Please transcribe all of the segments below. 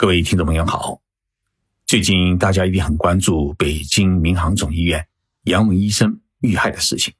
各位听众朋友好，最近大家一定很关注北京民航总医院杨文医生遇害的事情。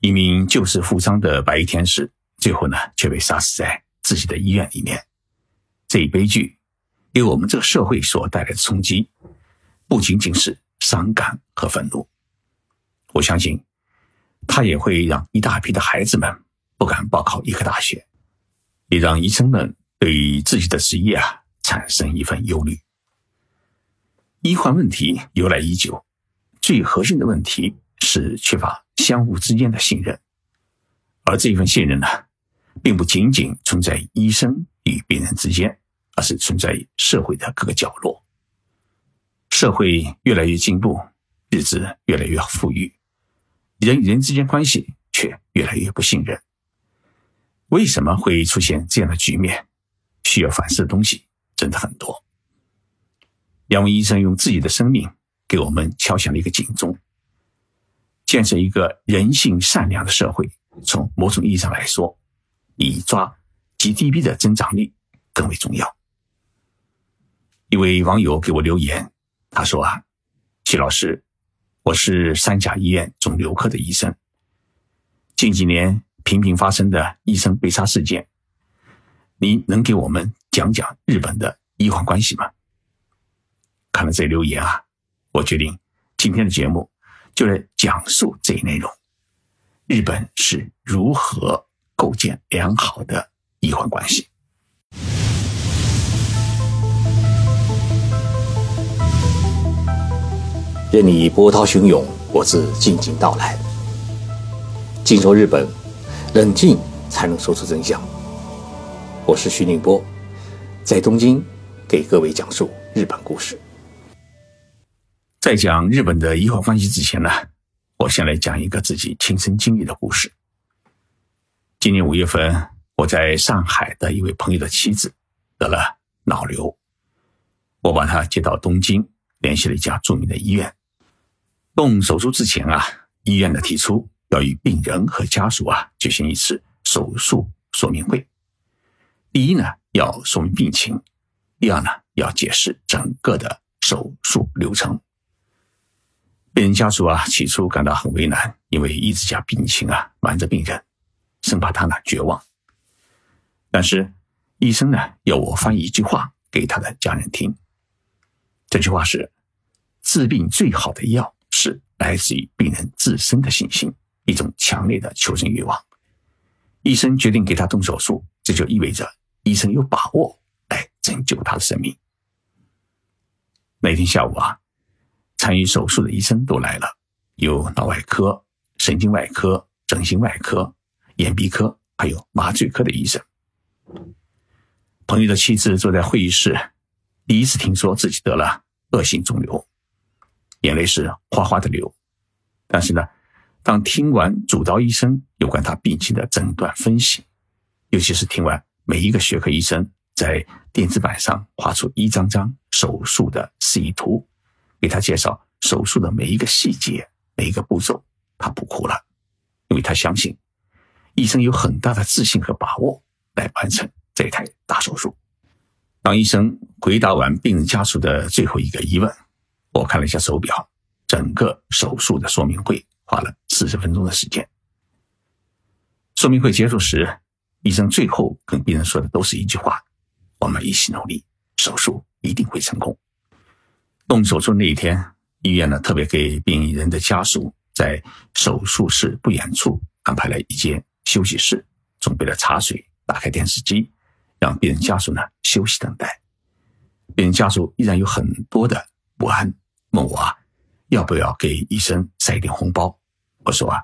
一名救死扶伤的白衣天使，最后呢却被杀死在自己的医院里面。这一悲剧给我们这个社会所带来的冲击，不仅仅是伤感和愤怒，我相信，他也会让一大批的孩子们不敢报考医科大学，也让医生们对于自己的职业啊。产生一份忧虑。医患问题由来已久，最核心的问题是缺乏相互之间的信任，而这一份信任呢，并不仅仅存在医生与病人之间，而是存在于社会的各个角落。社会越来越进步，日子越来越富裕，人与人之间关系却越来越不信任。为什么会出现这样的局面？需要反思的东西。真的很多。两位医生用自己的生命给我们敲响了一个警钟。建设一个人性善良的社会，从某种意义上来说，比抓 GDP 的增长率更为重要。一位网友给我留言，他说：“啊，齐老师，我是三甲医院肿瘤科的医生。近几年频频发生的医生被杀事件，您能给我们？”讲讲日本的医患关系吗？看了这留言啊，我决定今天的节目就来讲述这一内容：日本是如何构建良好的医患关系。任你波涛汹涌，我自静静到来。静说日本，冷静才能说出真相。我是徐宁波。在东京，给各位讲述日本故事。在讲日本的医患关系之前呢，我先来讲一个自己亲身经历的故事。今年五月份，我在上海的一位朋友的妻子得了脑瘤，我把她接到东京，联系了一家著名的医院。动手术之前啊，医院呢提出要与病人和家属啊举行一次手术说明会。第一呢。要说明病情，第二呢，要解释整个的手术流程。病人家属啊，起初感到很为难，因为一直将病情啊瞒着病人，生怕他呢绝望。但是医生呢要我翻译一句话给他的家人听，这句话是：治病最好的药是来自于病人自身的信心，一种强烈的求生欲望。医生决定给他动手术，这就意味着。医生有把握来拯救他的生命。那天下午啊，参与手术的医生都来了，有脑外科、神经外科、整形外科、眼鼻科，还有麻醉科的医生。朋友的妻子坐在会议室，第一次听说自己得了恶性肿瘤，眼泪是哗哗的流。但是呢，当听完主刀医生有关他病情的诊断分析，尤其是听完。每一个学科医生在电子板上画出一张张手术的示意图，给他介绍手术的每一个细节、每一个步骤，他不哭了，因为他相信医生有很大的自信和把握来完成这台大手术。当医生回答完病人家属的最后一个疑问，我看了一下手表，整个手术的说明会花了四十分钟的时间。说明会结束时。医生最后跟病人说的都是一句话：“我们一起努力，手术一定会成功。”动手术那一天，医院呢特别给病人的家属在手术室不远处安排了一间休息室，准备了茶水，打开电视机，让病人家属呢休息等待。病人家属依然有很多的不安，问我啊，要不要给医生塞一点红包？我说啊，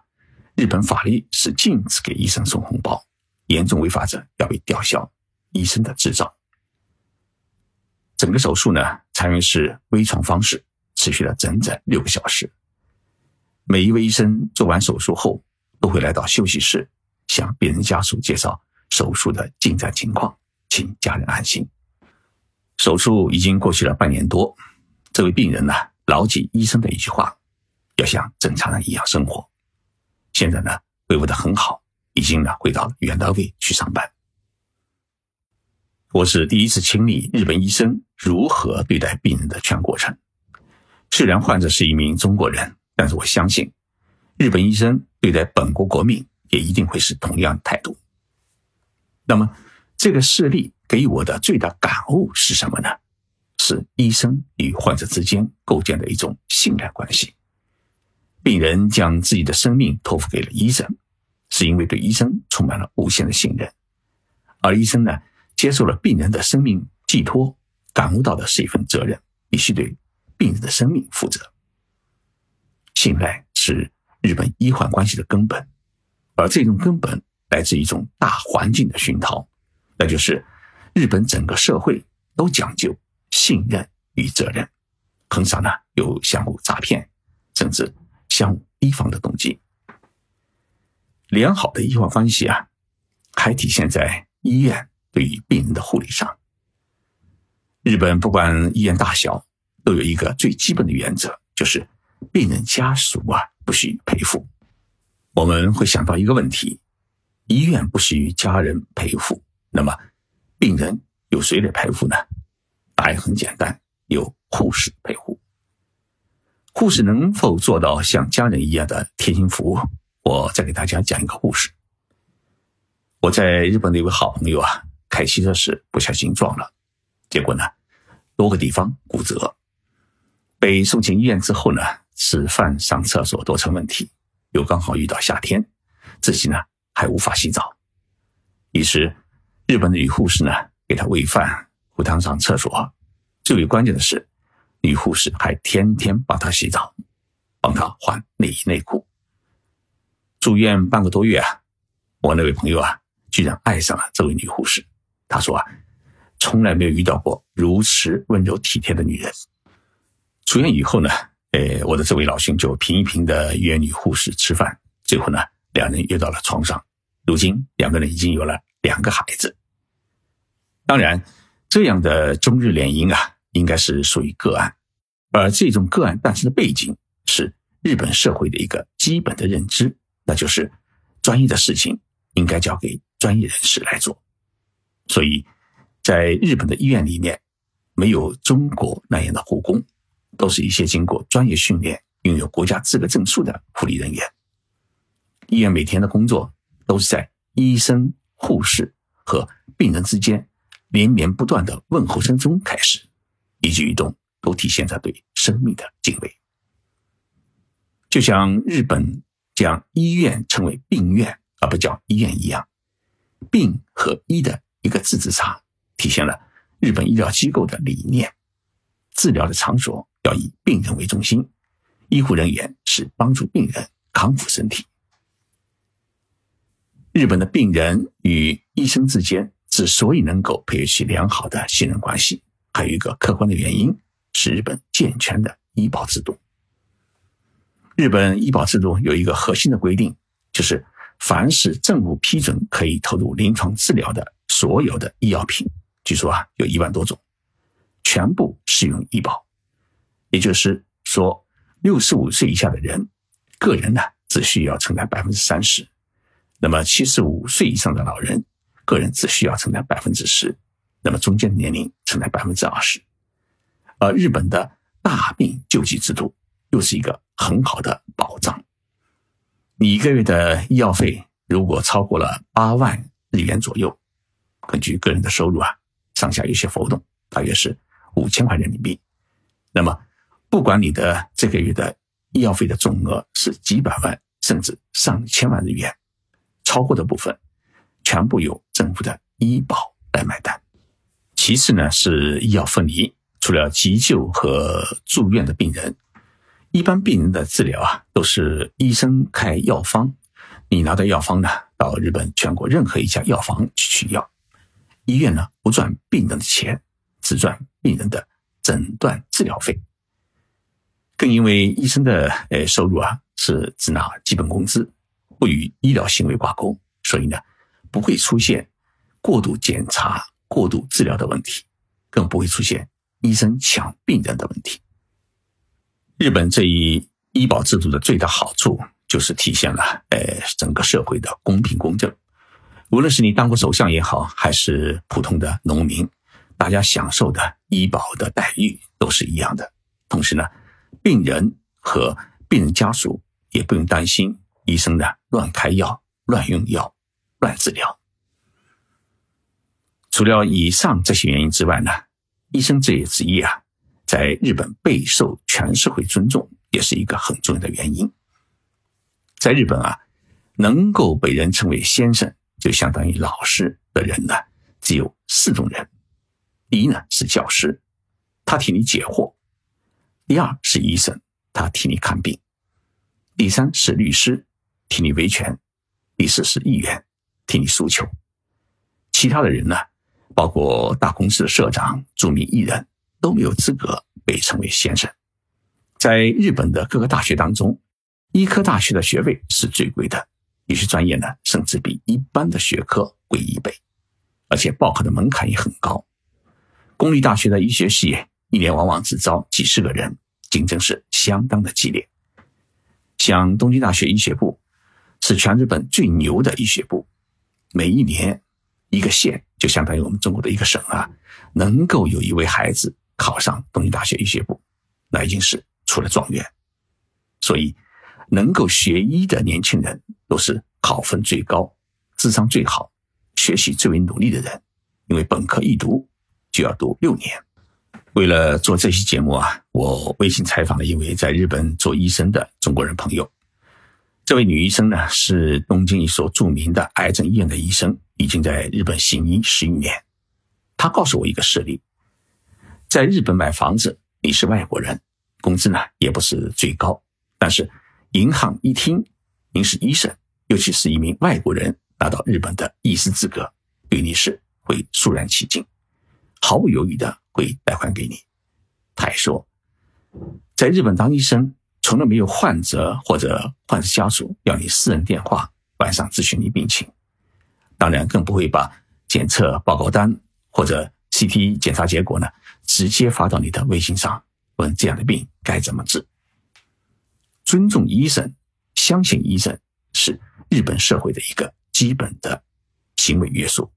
日本法律是禁止给医生送红包。严重违法者要被吊销医生的执照。整个手术呢，采用是微创方式，持续了整整六个小时。每一位医生做完手术后，都会来到休息室，向病人家属介绍手术的进展情况，请家人安心。手术已经过去了半年多，这位病人呢，牢记医生的一句话，要像正常人一样生活。现在呢，恢复的很好。已经呢回到原单位去上班。我是第一次亲历日本医生如何对待病人的全过程。虽然患者是一名中国人，但是我相信，日本医生对待本国国民也一定会是同样的态度。那么，这个事例给我的最大感悟是什么呢？是医生与患者之间构建的一种信赖关系。病人将自己的生命托付给了医生，是因为对医生充满了无限的信任，而医生呢？接受了病人的生命寄托，感悟到的是一份责任，必须对病人的生命负责。信赖是日本医患关系的根本，而这种根本来自一种大环境的熏陶，那就是日本整个社会都讲究信任与责任，很少呢有相互诈骗，甚至相互提防的动机。良好的医患关系啊，还体现在医院。对于病人的护理上，日本不管医院大小，都有一个最基本的原则，就是病人家属啊不许赔付。我们会想到一个问题：医院不许家人赔付，那么病人由谁来赔付呢？答案很简单，由护士赔付。护士能否做到像家人一样的贴心服务？我再给大家讲一个故事。我在日本的一位好朋友啊。开汽车时不小心撞了，结果呢，多个地方骨折。被送进医院之后呢，吃饭、上厕所都成问题，又刚好遇到夏天，自己呢还无法洗澡。于是，日本的女护士呢给他喂饭、扶他上厕所。最为关键的是，女护士还天天帮他洗澡，帮他换内衣内裤。住院半个多月啊，我那位朋友啊，居然爱上了这位女护士。他说啊，从来没有遇到过如此温柔体贴的女人。出院以后呢，呃，我的这位老兄就频频的约女护士吃饭，最后呢，两人约到了床上。如今两个人已经有了两个孩子。当然，这样的中日联姻啊，应该是属于个案，而这种个案诞生的背景是日本社会的一个基本的认知，那就是专业的事情应该交给专业人士来做。所以，在日本的医院里面，没有中国那样的护工，都是一些经过专业训练、拥有国家资格证书的护理人员。医院每天的工作都是在医生、护士和病人之间连绵不断的问候声中开始，一举一动都体现着对生命的敬畏。就像日本将医院称为病院而不叫医院一样，病和医的。一个字之差，体现了日本医疗机构的理念：治疗的场所要以病人为中心，医护人员是帮助病人康复身体。日本的病人与医生之间之所以能够培育起良好的信任关系，还有一个客观的原因是日本健全的医保制度。日本医保制度有一个核心的规定，就是凡是政府批准可以投入临床治疗的。所有的医药品，据说啊有一万多种，全部适用医保。也就是说，六十五岁以下的人，个人呢只需要承担百分之三十；那么七十五岁以上的老人，个人只需要承担百分之十；那么中间的年龄承担百分之二十。而日本的大病救济制度又是一个很好的保障。你一个月的医药费如果超过了八万日元左右。根据个人的收入啊，上下有些浮动，大约是五千块人民币。那么，不管你的这个月的医药费的总额是几百万，甚至上千万日元，超过的部分，全部由政府的医保来买单。其次呢，是医药分离，除了急救和住院的病人，一般病人的治疗啊，都是医生开药方，你拿到药方呢，到日本全国任何一家药房去取药。医院呢不赚病人的钱，只赚病人的诊断治疗费。更因为医生的呃收入啊是只拿基本工资，不与医疗行为挂钩，所以呢不会出现过度检查、过度治疗的问题，更不会出现医生抢病人的问题。日本这一医保制度的最大好处就是体现了呃整个社会的公平公正。无论是你当过首相也好，还是普通的农民，大家享受的医保的待遇都是一样的。同时呢，病人和病人家属也不用担心医生呢乱开药、乱用药、乱治疗。除了以上这些原因之外呢，医生这一职业啊，在日本备受全社会尊重，也是一个很重要的原因。在日本啊，能够被人称为先生。就相当于老师的人呢，只有四种人：第一呢是教师，他替你解惑；第二是医生，他替你看病；第三是律师，替你维权；第四是议员，替你诉求。其他的人呢，包括大公司的社长、著名艺人，都没有资格被称为先生。在日本的各个大学当中，医科大学的学位是最贵的。有些专业呢，甚至比一般的学科贵一倍，而且报考的门槛也很高。公立大学的医学系一年往往只招几十个人，竞争是相当的激烈。像东京大学医学部是全日本最牛的医学部，每一年一个县就相当于我们中国的一个省啊，能够有一位孩子考上东京大学医学部，那已经是出了状元。所以。能够学医的年轻人都是考分最高、智商最好、学习最为努力的人，因为本科一读就要读六年。为了做这期节目啊，我微信采访了一位在日本做医生的中国人朋友。这位女医生呢，是东京一所著名的癌症医院的医生，已经在日本行医十余年。她告诉我一个事例：在日本买房子，你是外国人，工资呢也不是最高，但是。银行一听您是医生，尤其是一名外国人拿到日本的医师资格，对你是会肃然起敬，毫不犹豫的会贷款给你。他还说，在日本当医生，从来没有患者或者患者家属要你私人电话晚上咨询你病情，当然更不会把检测报告单或者 CT 检查结果呢直接发到你的微信上，问这样的病该怎么治。尊重医生，相信医生是日本社会的一个基本的行为约束。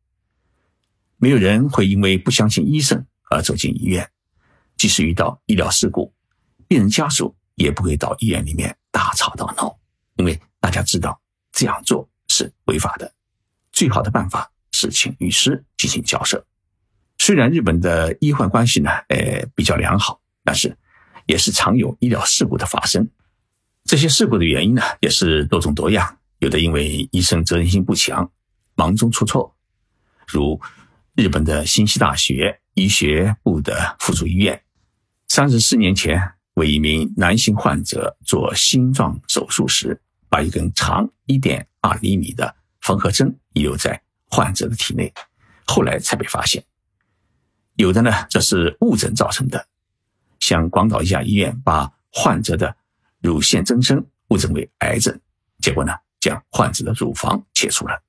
没有人会因为不相信医生而走进医院，即使遇到医疗事故，病人家属也不会到医院里面大吵大闹，因为大家知道这样做是违法的。最好的办法是请律师进行交涉。虽然日本的医患关系呢，呃，比较良好，但是也是常有医疗事故的发生。这些事故的原因呢，也是多种多样。有的因为医生责任心不强，忙中出错，如日本的新西大学医学部的附属医院，三十四年前为一名男性患者做心脏手术时，把一根长一点二厘米的缝合针遗留在患者的体内，后来才被发现。有的呢，这是误诊造成的，像广岛一家医院把患者的。乳腺增生误诊为癌症，结果呢，将患者的乳房切除了。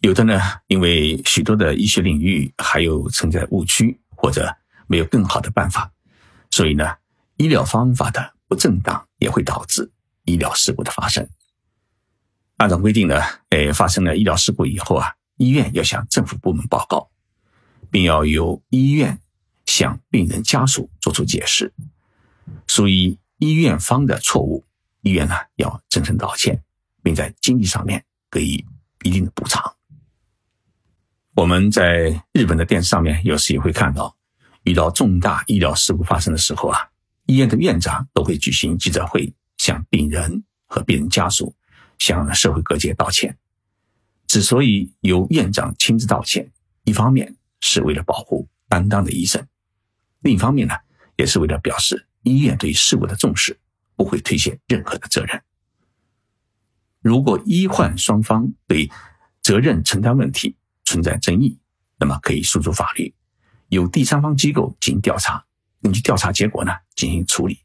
有的呢，因为许多的医学领域还有存在误区或者没有更好的办法，所以呢，医疗方法的不正当也会导致医疗事故的发生。按照规定呢，哎，发生了医疗事故以后啊，医院要向政府部门报告，并要由医院向病人家属作出解释，属于。医院方的错误，医院呢要真诚道歉，并在经济上面给予一定的补偿。我们在日本的电视上面有时也会看到，遇到重大医疗事故发生的时候啊，医院的院长都会举行记者会，向病人和病人家属、向社会各界道歉。之所以由院长亲自道歉，一方面是为了保护担当的医生，另一方面呢，也是为了表示。医院对事故的重视，不会推卸任何的责任。如果医患双方对责任承担问题存在争议，那么可以诉诸法律，由第三方机构进行调查，根据调查结果呢进行处理。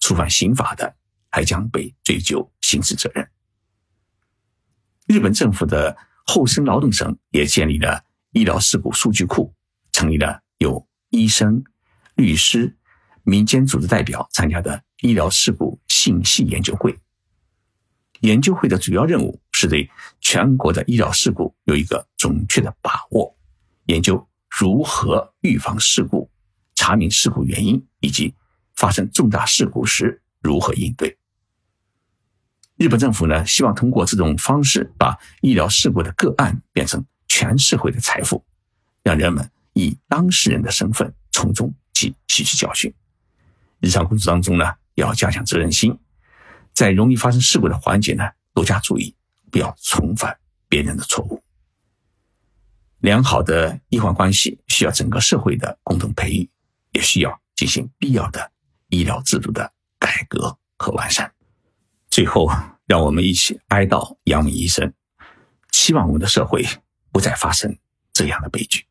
触犯刑法的，还将被追究刑事责任。日本政府的厚生劳动省也建立了医疗事故数据库，成立了有医生、律师。民间组织代表参加的医疗事故信息研究会，研究会的主要任务是对全国的医疗事故有一个准确的把握，研究如何预防事故、查明事故原因以及发生重大事故时如何应对。日本政府呢，希望通过这种方式，把医疗事故的个案变成全社会的财富，让人们以当事人的身份从中去吸取教训。日常工作当中呢，要加强责任心，在容易发生事故的环节呢，多加注意，不要重犯别人的错误。良好的医患关系需要整个社会的共同培育，也需要进行必要的医疗制度的改革和完善。最后，让我们一起哀悼杨明医生，希望我们的社会不再发生这样的悲剧。